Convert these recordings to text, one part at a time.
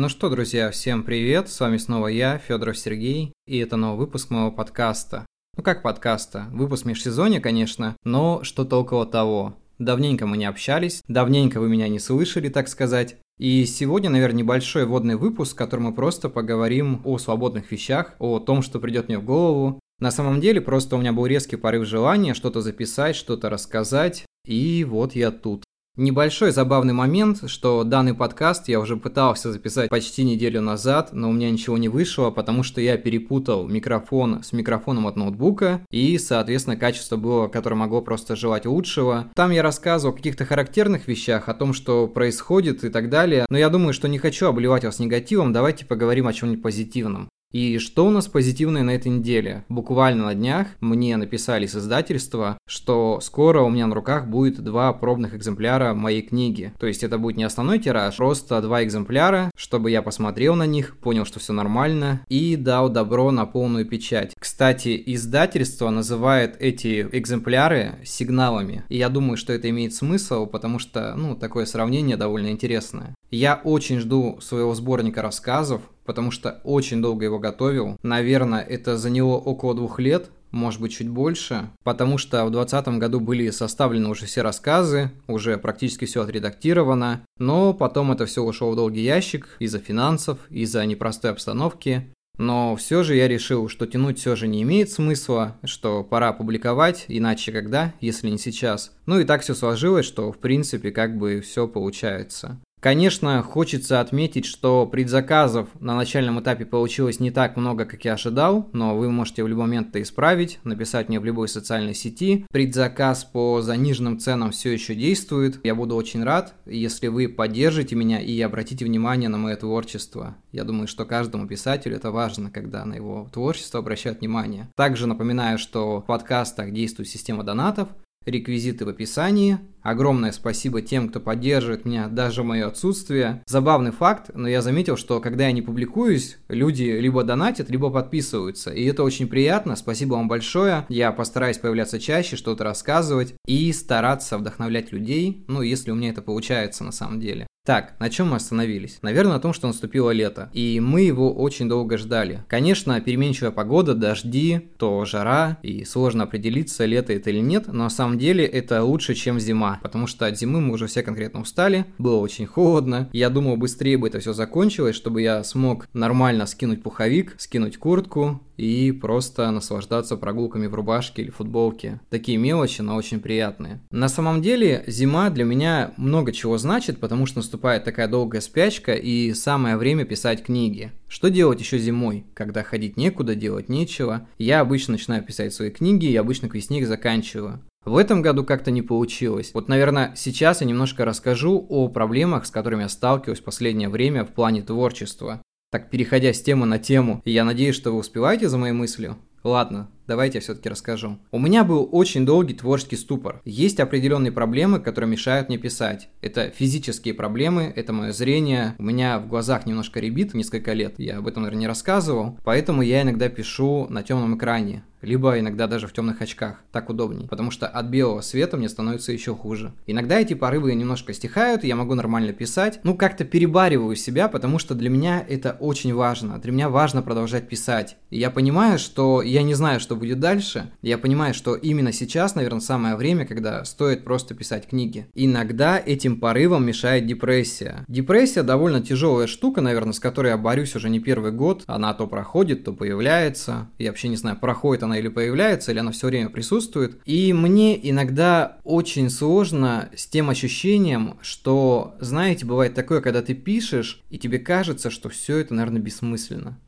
Ну что, друзья, всем привет, с вами снова я, Федоров Сергей, и это новый выпуск моего подкаста. Ну как подкаста, выпуск межсезонья, конечно, но что-то около того. Давненько мы не общались, давненько вы меня не слышали, так сказать. И сегодня, наверное, небольшой вводный выпуск, в котором мы просто поговорим о свободных вещах, о том, что придет мне в голову. На самом деле, просто у меня был резкий порыв желания что-то записать, что-то рассказать, и вот я тут. Небольшой забавный момент, что данный подкаст я уже пытался записать почти неделю назад, но у меня ничего не вышло, потому что я перепутал микрофон с микрофоном от ноутбука, и, соответственно, качество было, которое могло просто желать лучшего. Там я рассказывал о каких-то характерных вещах, о том, что происходит и так далее, но я думаю, что не хочу обливать вас негативом, давайте поговорим о чем-нибудь позитивном. И что у нас позитивное на этой неделе? Буквально на днях мне написали с издательства, что скоро у меня на руках будет два пробных экземпляра моей книги. То есть это будет не основной тираж, просто два экземпляра, чтобы я посмотрел на них, понял, что все нормально и дал добро на полную печать. Кстати, издательство называет эти экземпляры сигналами. И я думаю, что это имеет смысл, потому что, ну, такое сравнение довольно интересное. Я очень жду своего сборника рассказов, потому что очень долго его готовил. Наверное, это заняло около двух лет, может быть, чуть больше, потому что в 2020 году были составлены уже все рассказы, уже практически все отредактировано, но потом это все ушло в долгий ящик из-за финансов, из-за непростой обстановки. Но все же я решил, что тянуть все же не имеет смысла, что пора публиковать, иначе когда, если не сейчас. Ну и так все сложилось, что в принципе как бы все получается. Конечно, хочется отметить, что предзаказов на начальном этапе получилось не так много, как я ожидал, но вы можете в любой момент это исправить, написать мне в любой социальной сети. Предзаказ по заниженным ценам все еще действует. Я буду очень рад, если вы поддержите меня и обратите внимание на мое творчество. Я думаю, что каждому писателю это важно, когда на его творчество обращают внимание. Также напоминаю, что в подкастах действует система донатов, реквизиты в описании. Огромное спасибо тем, кто поддерживает меня даже в мое отсутствие. Забавный факт, но я заметил, что когда я не публикуюсь, люди либо донатят, либо подписываются. И это очень приятно. Спасибо вам большое. Я постараюсь появляться чаще, что-то рассказывать и стараться вдохновлять людей. Ну, если у меня это получается на самом деле. Так, на чем мы остановились? Наверное, на том, что наступило лето. И мы его очень долго ждали. Конечно, переменчивая погода, дожди, то жара, и сложно определиться, лето это или нет, но на самом деле это лучше, чем зима. Потому что от зимы мы уже все конкретно устали, было очень холодно. Я думал, быстрее бы это все закончилось, чтобы я смог нормально скинуть пуховик, скинуть куртку, и просто наслаждаться прогулками в рубашке или футболке. Такие мелочи, но очень приятные. На самом деле, зима для меня много чего значит, потому что наступает такая долгая спячка и самое время писать книги. Что делать еще зимой, когда ходить некуда, делать нечего? Я обычно начинаю писать свои книги и обычно к весне их заканчиваю. В этом году как-то не получилось. Вот, наверное, сейчас я немножко расскажу о проблемах, с которыми я сталкиваюсь в последнее время в плане творчества. Так, переходя с темы на тему, я надеюсь, что вы успеваете за моей мыслью. Ладно, давайте я все-таки расскажу. У меня был очень долгий творческий ступор. Есть определенные проблемы, которые мешают мне писать. Это физические проблемы, это мое зрение. У меня в глазах немножко ребит несколько лет, я об этом, наверное, не рассказывал. Поэтому я иногда пишу на темном экране либо иногда даже в темных очках. Так удобнее, потому что от белого света мне становится еще хуже. Иногда эти порывы немножко стихают, и я могу нормально писать. Ну, как-то перебариваю себя, потому что для меня это очень важно. Для меня важно продолжать писать. И я понимаю, что я не знаю, что будет дальше. Я понимаю, что именно сейчас, наверное, самое время, когда стоит просто писать книги. Иногда этим порывом мешает депрессия. Депрессия довольно тяжелая штука, наверное, с которой я борюсь уже не первый год. Она то проходит, то появляется. Я вообще не знаю, проходит она или появляется, или она все время присутствует. И мне иногда очень сложно с тем ощущением, что, знаете, бывает такое, когда ты пишешь, и тебе кажется, что все это, наверное, бессмысленно.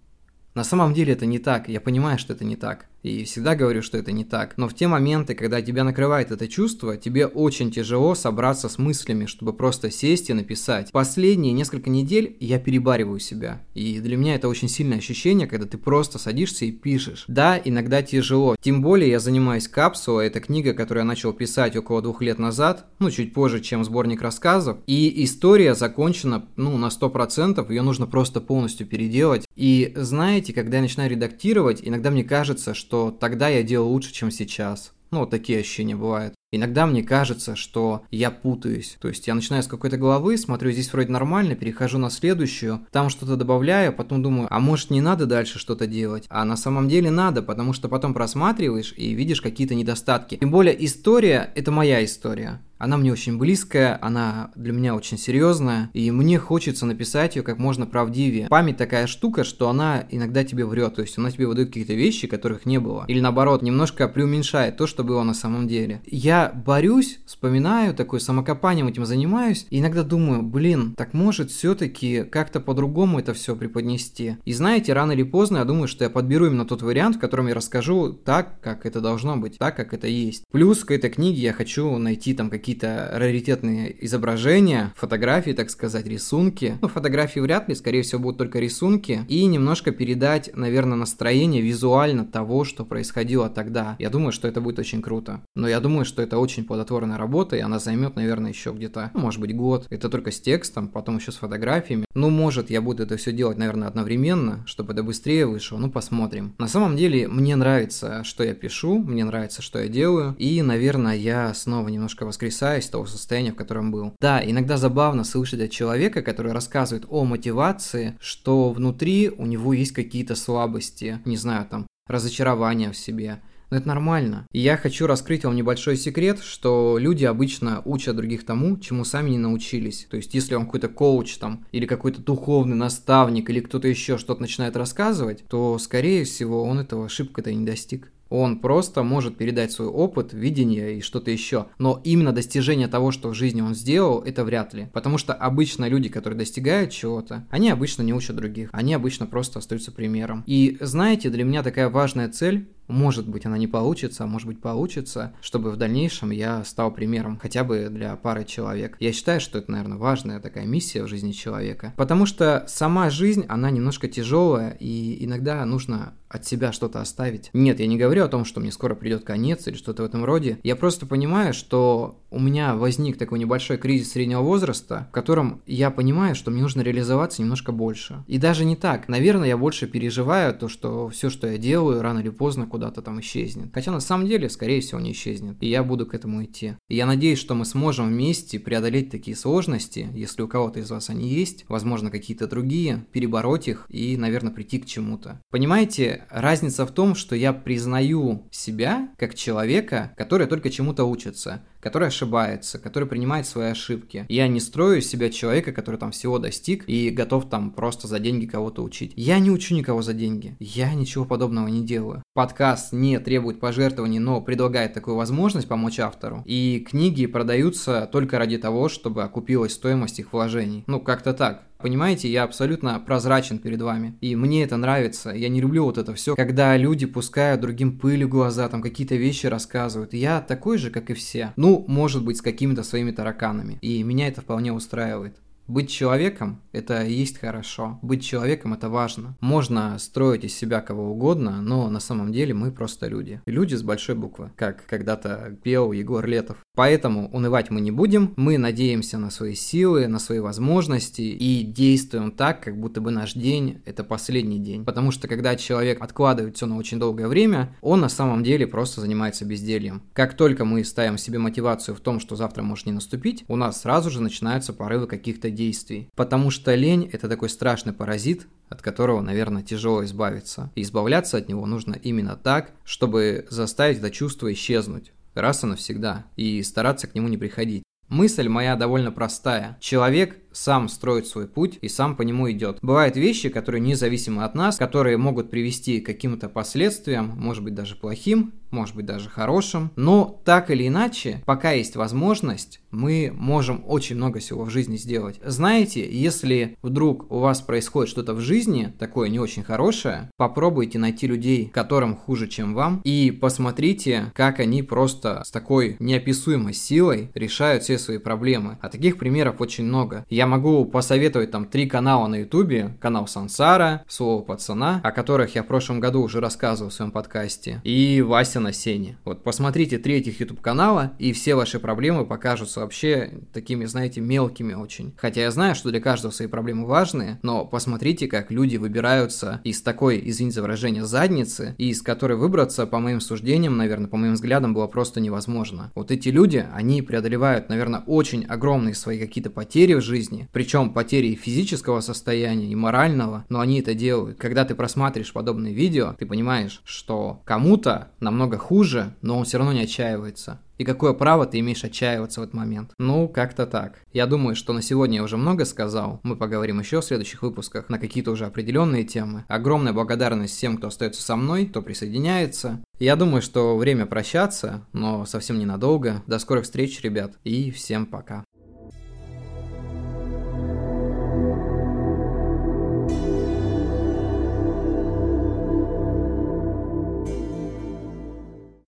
На самом деле это не так, я понимаю, что это не так. И всегда говорю, что это не так. Но в те моменты, когда тебя накрывает это чувство, тебе очень тяжело собраться с мыслями, чтобы просто сесть и написать. Последние несколько недель я перебариваю себя. И для меня это очень сильное ощущение, когда ты просто садишься и пишешь. Да, иногда тяжело. Тем более я занимаюсь капсулой. Это книга, которую я начал писать около двух лет назад. Ну, чуть позже, чем сборник рассказов. И история закончена, ну, на 100%. Ее нужно просто полностью переделать. И знаете, когда я начинаю редактировать, иногда мне кажется, что что тогда я делал лучше, чем сейчас. Ну, вот такие ощущения бывают. Иногда мне кажется, что я путаюсь. То есть я начинаю с какой-то главы, смотрю, здесь вроде нормально, перехожу на следующую, там что-то добавляю, потом думаю, а может не надо дальше что-то делать? А на самом деле надо, потому что потом просматриваешь и видишь какие-то недостатки. Тем более история – это моя история. Она мне очень близкая, она для меня очень серьезная, и мне хочется написать ее как можно правдивее. Память такая штука, что она иногда тебе врет, то есть она тебе выдает какие-то вещи, которых не было. Или наоборот, немножко преуменьшает то, что было на самом деле. Я борюсь, вспоминаю, такой самокопанием этим занимаюсь, и иногда думаю, блин, так может все-таки как-то по-другому это все преподнести. И знаете, рано или поздно я думаю, что я подберу именно тот вариант, в котором я расскажу так, как это должно быть, так, как это есть. Плюс к этой книге я хочу найти там какие какие-то раритетные изображения, фотографии, так сказать, рисунки. Ну, фотографии вряд ли, скорее всего, будут только рисунки. И немножко передать, наверное, настроение визуально того, что происходило тогда. Я думаю, что это будет очень круто. Но я думаю, что это очень плодотворная работа, и она займет, наверное, еще где-то, ну, может быть, год. Это только с текстом, потом еще с фотографиями. Ну, может, я буду это все делать, наверное, одновременно, чтобы это быстрее вышло. Ну, посмотрим. На самом деле, мне нравится, что я пишу, мне нравится, что я делаю. И, наверное, я снова немножко воскресаю сотрясаясь того состояния, в котором был. Да, иногда забавно слышать от человека, который рассказывает о мотивации, что внутри у него есть какие-то слабости, не знаю, там, разочарования в себе. Но это нормально. И я хочу раскрыть вам небольшой секрет, что люди обычно учат других тому, чему сами не научились. То есть, если вам какой-то коуч там, или какой-то духовный наставник, или кто-то еще что-то начинает рассказывать, то, скорее всего, он этого ошибка-то не достиг. Он просто может передать свой опыт, видение и что-то еще. Но именно достижение того, что в жизни он сделал, это вряд ли. Потому что обычно люди, которые достигают чего-то, они обычно не учат других. Они обычно просто остаются примером. И знаете, для меня такая важная цель может быть, она не получится, а может быть, получится, чтобы в дальнейшем я стал примером хотя бы для пары человек. Я считаю, что это, наверное, важная такая миссия в жизни человека. Потому что сама жизнь, она немножко тяжелая, и иногда нужно от себя что-то оставить. Нет, я не говорю о том, что мне скоро придет конец или что-то в этом роде. Я просто понимаю, что у меня возник такой небольшой кризис среднего возраста, в котором я понимаю, что мне нужно реализоваться немножко больше. И даже не так. Наверное, я больше переживаю то, что все, что я делаю, рано или поздно куда-то там исчезнет. Хотя на самом деле, скорее всего, не исчезнет. И я буду к этому идти. И я надеюсь, что мы сможем вместе преодолеть такие сложности, если у кого-то из вас они есть, возможно, какие-то другие, перебороть их и, наверное, прийти к чему-то. Понимаете, разница в том, что я признаю себя как человека, который только чему-то учится, который ошибается, который принимает свои ошибки. Я не строю из себя человека, который там всего достиг и готов там просто за деньги кого-то учить. Я не учу никого за деньги. Я ничего подобного не делаю. Подкаст не требует пожертвований, но предлагает такую возможность помочь автору. И книги продаются только ради того, чтобы окупилась стоимость их вложений. Ну, как-то так. Понимаете, я абсолютно прозрачен перед вами. И мне это нравится. Я не люблю вот это все, когда люди пускают другим пыль в глаза, там какие-то вещи рассказывают. Я такой же, как и все. Ну, может быть, с какими-то своими тараканами. И меня это вполне устраивает. Быть человеком – это есть хорошо. Быть человеком – это важно. Можно строить из себя кого угодно, но на самом деле мы просто люди. Люди с большой буквы, как когда-то пел Егор Летов. Поэтому унывать мы не будем, мы надеемся на свои силы, на свои возможности и действуем так, как будто бы наш день – это последний день. Потому что когда человек откладывает все на очень долгое время, он на самом деле просто занимается бездельем. Как только мы ставим себе мотивацию в том, что завтра может не наступить, у нас сразу же начинаются порывы каких-то действий. Потому что лень – это такой страшный паразит, от которого, наверное, тяжело избавиться. И избавляться от него нужно именно так, чтобы заставить это чувство исчезнуть раз и навсегда, и стараться к нему не приходить. Мысль моя довольно простая. Человек сам строит свой путь и сам по нему идет. Бывают вещи, которые независимы от нас, которые могут привести к каким-то последствиям, может быть даже плохим, может быть даже хорошим. Но так или иначе, пока есть возможность, мы можем очень много всего в жизни сделать. Знаете, если вдруг у вас происходит что-то в жизни, такое не очень хорошее, попробуйте найти людей, которым хуже, чем вам, и посмотрите, как они просто с такой неописуемой силой решают все свои проблемы. А таких примеров очень много. Я Я могу посоветовать там три канала на ютубе. Канал Сансара, Слово Пацана, о которых я в прошлом году уже рассказывал в своем подкасте, и Вася на Сене. Вот посмотрите три этих ютуб канала, и все ваши проблемы покажутся вообще такими, знаете, мелкими очень. Хотя я знаю, что для каждого свои проблемы важные, но посмотрите, как люди выбираются из такой, извините за выражение, задницы, и из которой выбраться, по моим суждениям, наверное, по моим взглядам, было просто невозможно. Вот эти люди, они преодолевают, наверное, очень огромные свои какие-то потери в жизни, причем потери физического состояния, и морального, но они это делают. Когда ты просматриваешь подобные видео, ты понимаешь, что кому-то намного хуже, но он все равно не отчаивается. И какое право ты имеешь отчаиваться в этот момент? Ну, как-то так. Я думаю, что на сегодня я уже много сказал. Мы поговорим еще в следующих выпусках на какие-то уже определенные темы. Огромная благодарность всем, кто остается со мной, кто присоединяется. Я думаю, что время прощаться, но совсем ненадолго. До скорых встреч, ребят, и всем пока.